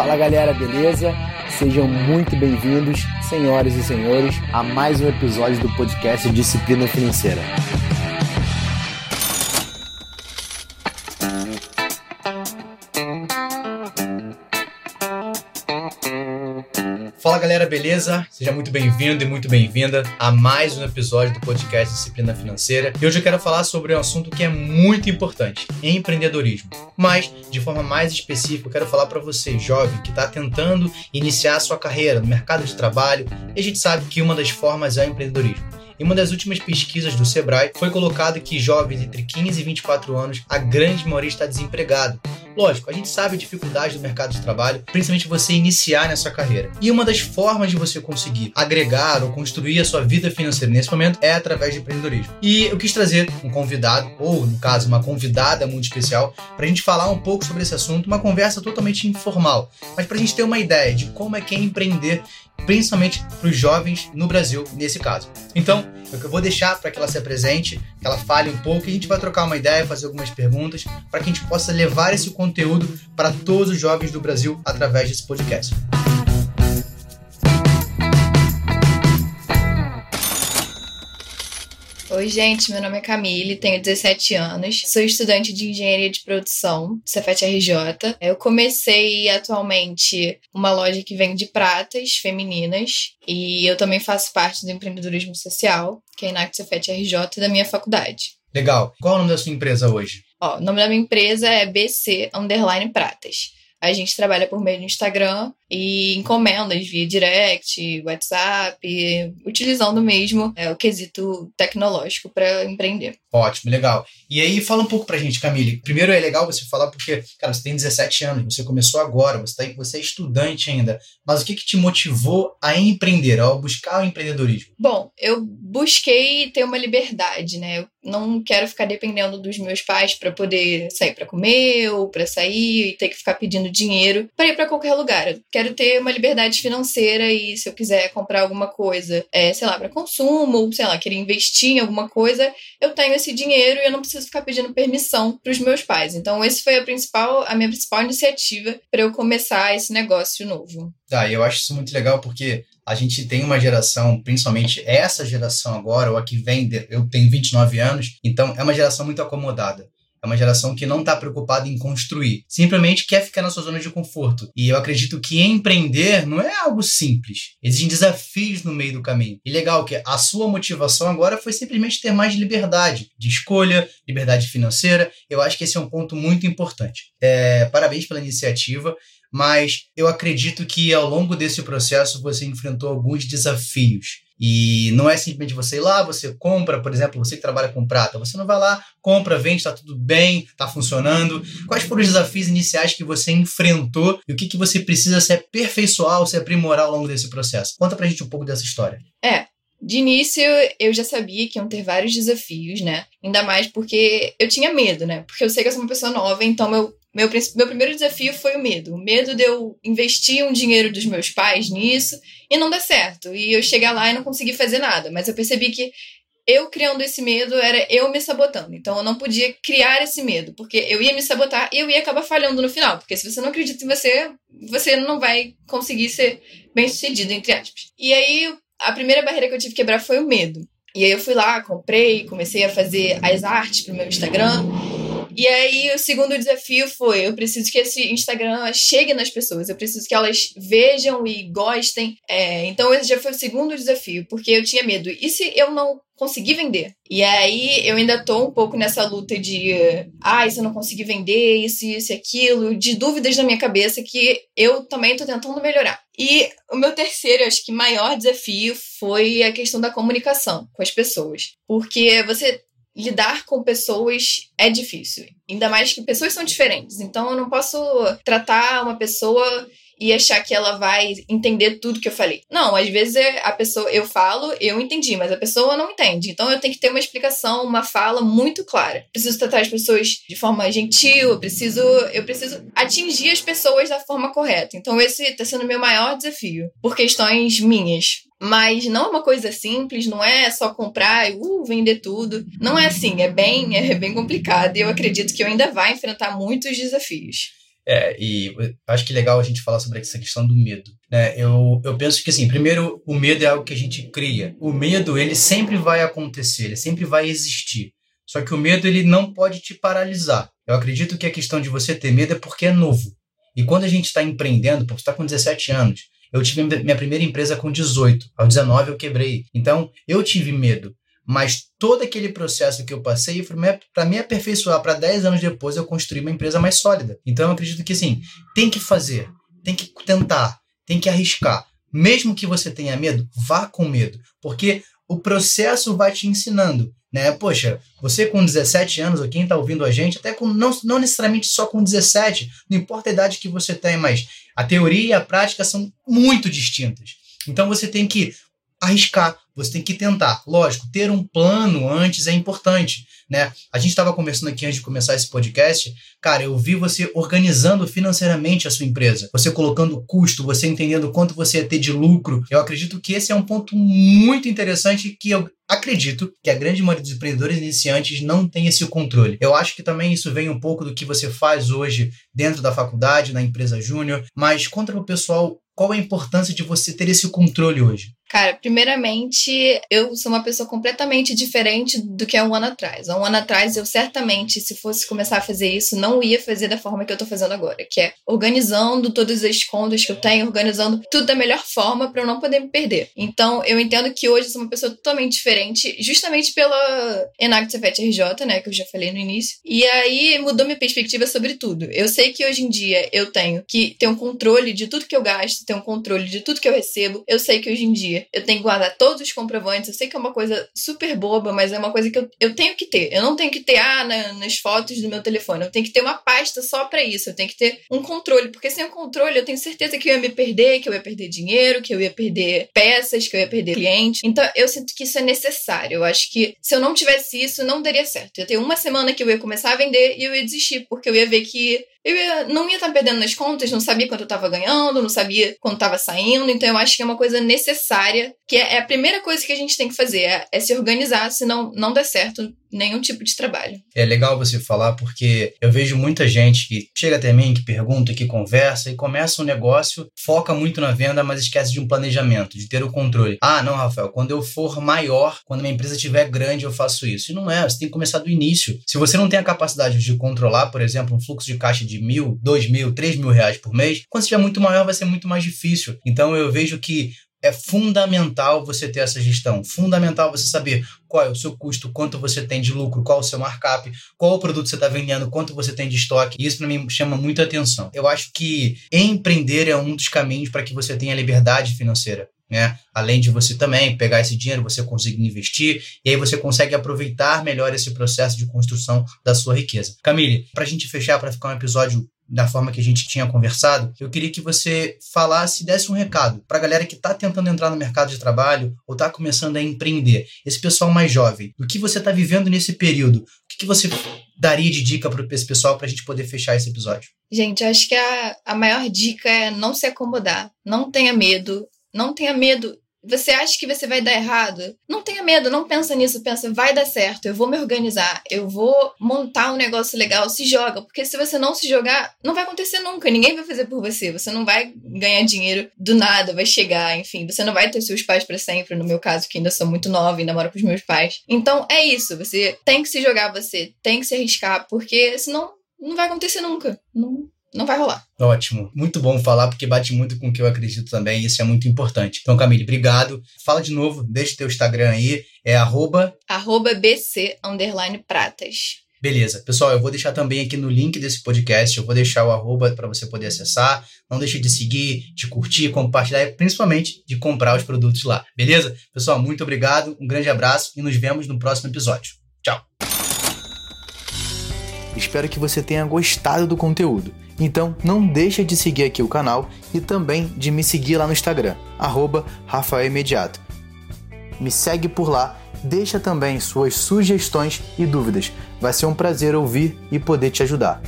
Fala galera, beleza? Sejam muito bem-vindos, senhoras e senhores, a mais um episódio do podcast Disciplina Financeira. Fala galera, beleza? Seja muito bem-vindo e muito bem-vinda a mais um episódio do podcast Disciplina Financeira. E hoje eu quero falar sobre um assunto que é muito importante: empreendedorismo. Mas, de forma mais específica, eu quero falar para você, jovem, que está tentando iniciar sua carreira no mercado de trabalho. E a gente sabe que uma das formas é o empreendedorismo. Em uma das últimas pesquisas do Sebrae, foi colocado que jovens entre 15 e 24 anos, a grande maioria está desempregado. Lógico, a gente sabe a dificuldade do mercado de trabalho, principalmente você iniciar nessa carreira. E uma das formas de você conseguir agregar ou construir a sua vida financeira nesse momento é através de empreendedorismo. E eu quis trazer um convidado, ou no caso, uma convidada muito especial, para a gente falar um pouco sobre esse assunto, uma conversa totalmente informal, mas para a gente ter uma ideia de como é que é empreender principalmente para os jovens no Brasil, nesse caso. Então, eu vou deixar para que ela se apresente, que ela fale um pouco e a gente vai trocar uma ideia, fazer algumas perguntas, para que a gente possa levar esse conteúdo para todos os jovens do Brasil através desse podcast. Oi, gente, meu nome é Camille, tenho 17 anos, sou estudante de engenharia de produção, Cefet RJ. Eu comecei atualmente uma loja que vende pratas femininas e eu também faço parte do empreendedorismo social, que é a Inact Cefet RJ da minha faculdade. Legal. Qual é o nome da sua empresa hoje? Ó, o nome da minha empresa é BC Underline Pratas. A gente trabalha por meio do Instagram e encomendas via direct, WhatsApp, utilizando mesmo é, o quesito tecnológico para empreender. Ótimo, legal. E aí, fala um pouco pra gente, Camille. Primeiro é legal você falar porque, cara, você tem 17 anos, você começou agora, você, tá, você é estudante ainda. Mas o que, que te motivou a empreender, a buscar o empreendedorismo? Bom, eu busquei ter uma liberdade, né? Eu não quero ficar dependendo dos meus pais para poder sair para comer ou para sair e ter que ficar pedindo dinheiro para ir para qualquer lugar. Eu quero ter uma liberdade financeira e se eu quiser comprar alguma coisa, é, sei lá, para consumo ou sei lá, querer investir em alguma coisa, eu tenho esse dinheiro e eu não preciso ficar pedindo permissão para os meus pais. Então, esse foi a principal, a minha principal iniciativa para eu começar esse negócio novo. Tá, eu acho isso muito legal porque a gente tem uma geração, principalmente essa geração agora, ou a que vem, eu tenho 29 anos, então é uma geração muito acomodada. É uma geração que não está preocupada em construir, simplesmente quer ficar na sua zona de conforto. E eu acredito que empreender não é algo simples. Existem desafios no meio do caminho. E legal que a sua motivação agora foi simplesmente ter mais liberdade de escolha, liberdade financeira. Eu acho que esse é um ponto muito importante. É, parabéns pela iniciativa mas eu acredito que ao longo desse processo você enfrentou alguns desafios. E não é simplesmente você ir lá, você compra, por exemplo, você que trabalha com prata, você não vai lá, compra, vende, está tudo bem, está funcionando. Quais foram os desafios iniciais que você enfrentou e o que, que você precisa se aperfeiçoar ou se aprimorar ao longo desse processo? Conta pra gente um pouco dessa história. É, de início, eu já sabia que iam ter vários desafios, né? Ainda mais porque eu tinha medo, né? Porque eu sei que eu sou uma pessoa nova, então meu meu, meu primeiro desafio foi o medo. O medo de eu investir um dinheiro dos meus pais nisso e não dar certo. E eu chegar lá e não conseguir fazer nada. Mas eu percebi que eu criando esse medo era eu me sabotando. Então eu não podia criar esse medo, porque eu ia me sabotar e eu ia acabar falhando no final. Porque se você não acredita em você, você não vai conseguir ser bem sucedido, entre aspas. E aí a primeira barreira que eu tive que quebrar foi o medo. E aí eu fui lá, comprei, comecei a fazer as artes pro meu Instagram. E aí, o segundo desafio foi: eu preciso que esse Instagram chegue nas pessoas, eu preciso que elas vejam e gostem. É, então, esse já foi o segundo desafio, porque eu tinha medo. E se eu não conseguir vender? E aí, eu ainda tô um pouco nessa luta de: ah, se eu não conseguir vender, isso, isso aquilo, de dúvidas na minha cabeça que eu também tô tentando melhorar. E o meu terceiro, acho que maior desafio foi a questão da comunicação com as pessoas. Porque você lidar com pessoas é difícil. Ainda mais que pessoas são diferentes. Então eu não posso tratar uma pessoa e achar que ela vai entender tudo que eu falei. Não, às vezes é a pessoa eu falo, eu entendi, mas a pessoa não entende. Então eu tenho que ter uma explicação, uma fala muito clara. Preciso tratar as pessoas de forma gentil, eu preciso eu preciso atingir as pessoas da forma correta. Então esse está sendo meu maior desafio, por questões minhas. Mas não é uma coisa simples, não é só comprar e uh, vender tudo. Não é assim, é bem, é bem complicado e eu acredito que eu ainda vai enfrentar muitos desafios. É, e acho que legal a gente falar sobre essa questão do medo. Né? Eu, eu penso que, assim, primeiro, o medo é algo que a gente cria. O medo, ele sempre vai acontecer, ele sempre vai existir. Só que o medo, ele não pode te paralisar. Eu acredito que a questão de você ter medo é porque é novo. E quando a gente está empreendendo, porque você está com 17 anos, eu tive minha primeira empresa com 18, aos 19 eu quebrei. Então, eu tive medo. Mas todo aquele processo que eu passei para me aperfeiçoar, para 10 anos depois eu construir uma empresa mais sólida. Então, eu acredito que, assim, tem que fazer, tem que tentar, tem que arriscar. Mesmo que você tenha medo, vá com medo, porque o processo vai te ensinando né? Poxa, você com 17 anos, ou quem está ouvindo a gente, até com não, não necessariamente só com 17, não importa a idade que você tem, mas a teoria e a prática são muito distintas. Então você tem que arriscar, você tem que tentar. Lógico, ter um plano antes é importante, né? A gente estava conversando aqui antes de começar esse podcast, cara, eu vi você organizando financeiramente a sua empresa, você colocando custo, você entendendo quanto você ia ter de lucro. Eu acredito que esse é um ponto muito interessante que eu acredito que a grande maioria dos empreendedores iniciantes não tem esse controle. Eu acho que também isso vem um pouco do que você faz hoje dentro da faculdade, na empresa júnior, mas contra o pessoal, qual a importância de você ter esse controle hoje? Cara, primeiramente, eu sou uma pessoa completamente diferente do que há um ano atrás. Há um ano atrás, eu certamente, se fosse começar a fazer isso, não ia fazer da forma que eu tô fazendo agora, que é organizando todas as contas que eu tenho, organizando tudo da melhor forma para eu não poder me perder. Então, eu entendo que hoje eu sou uma pessoa totalmente diferente, justamente pela Enactus Cefet RJ, né, que eu já falei no início. E aí mudou minha perspectiva sobre tudo. Eu sei que hoje em dia eu tenho que ter um controle de tudo que eu gasto, ter um controle de tudo que eu recebo. Eu sei que hoje em dia eu tenho que guardar todos os comprovantes. Eu sei que é uma coisa super boba, mas é uma coisa que eu, eu tenho que ter. Eu não tenho que ter, ah, na, nas fotos do meu telefone. Eu tenho que ter uma pasta só para isso. Eu tenho que ter um controle, porque sem o controle eu tenho certeza que eu ia me perder, que eu ia perder dinheiro, que eu ia perder peças, que eu ia perder cliente. Então eu sinto que isso é necessário. Eu acho que se eu não tivesse isso, não daria certo. Eu tenho uma semana que eu ia começar a vender e eu ia desistir, porque eu ia ver que eu ia, não ia estar perdendo nas contas, não sabia quanto eu estava ganhando, não sabia quanto estava saindo, então eu acho que é uma coisa necessária, que é, é, a primeira coisa que a gente tem que fazer, é, é se organizar, senão não der certo nenhum tipo de trabalho. É legal você falar porque eu vejo muita gente que chega até mim, que pergunta, que conversa e começa um negócio, foca muito na venda, mas esquece de um planejamento, de ter o controle. Ah, não, Rafael, quando eu for maior, quando minha empresa estiver grande, eu faço isso. E não é, você tem que começar do início. Se você não tem a capacidade de controlar, por exemplo, um fluxo de caixa de mil, dois mil, três mil reais por mês, quando estiver muito maior, vai ser muito mais difícil. Então eu vejo que é fundamental você ter essa gestão. Fundamental você saber qual é o seu custo, quanto você tem de lucro, qual é o seu markup, qual o produto você está vendendo, quanto você tem de estoque. Isso para mim chama muita atenção. Eu acho que empreender é um dos caminhos para que você tenha liberdade financeira. Né? Além de você também pegar esse dinheiro, você conseguir investir e aí você consegue aproveitar melhor esse processo de construção da sua riqueza. Camille, para a gente fechar, para ficar um episódio da forma que a gente tinha conversado, eu queria que você falasse, desse um recado para a galera que está tentando entrar no mercado de trabalho ou está começando a empreender. Esse pessoal mais jovem, do que você está vivendo nesse período, o que, que você daria de dica para esse pessoal para a gente poder fechar esse episódio? Gente, acho que a, a maior dica é não se acomodar, não tenha medo, não tenha medo você acha que você vai dar errado? Não tenha medo, não pensa nisso, pensa, vai dar certo, eu vou me organizar, eu vou montar um negócio legal, se joga, porque se você não se jogar, não vai acontecer nunca, ninguém vai fazer por você, você não vai ganhar dinheiro do nada, vai chegar, enfim, você não vai ter seus pais para sempre, no meu caso, que ainda sou muito nova e namoro com os meus pais. Então é isso, você tem que se jogar, você tem que se arriscar, porque senão não vai acontecer nunca. Não, não vai rolar. Ótimo. Muito bom falar, porque bate muito com o que eu acredito também, e isso é muito importante. Então, Camille, obrigado. Fala de novo, deixa o teu Instagram aí, é arroba... Arroba BC, underline pratas. Beleza. Pessoal, eu vou deixar também aqui no link desse podcast, eu vou deixar o arroba para você poder acessar. Não deixe de seguir, de curtir, compartilhar e principalmente de comprar os produtos lá. Beleza? Pessoal, muito obrigado, um grande abraço e nos vemos no próximo episódio. Tchau. Espero que você tenha gostado do conteúdo. Então não deixa de seguir aqui o canal e também de me seguir lá no Instagram, arroba. Me segue por lá, deixa também suas sugestões e dúvidas. Vai ser um prazer ouvir e poder te ajudar.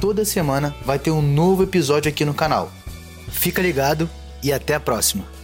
Toda semana vai ter um novo episódio aqui no canal. Fica ligado e até a próxima!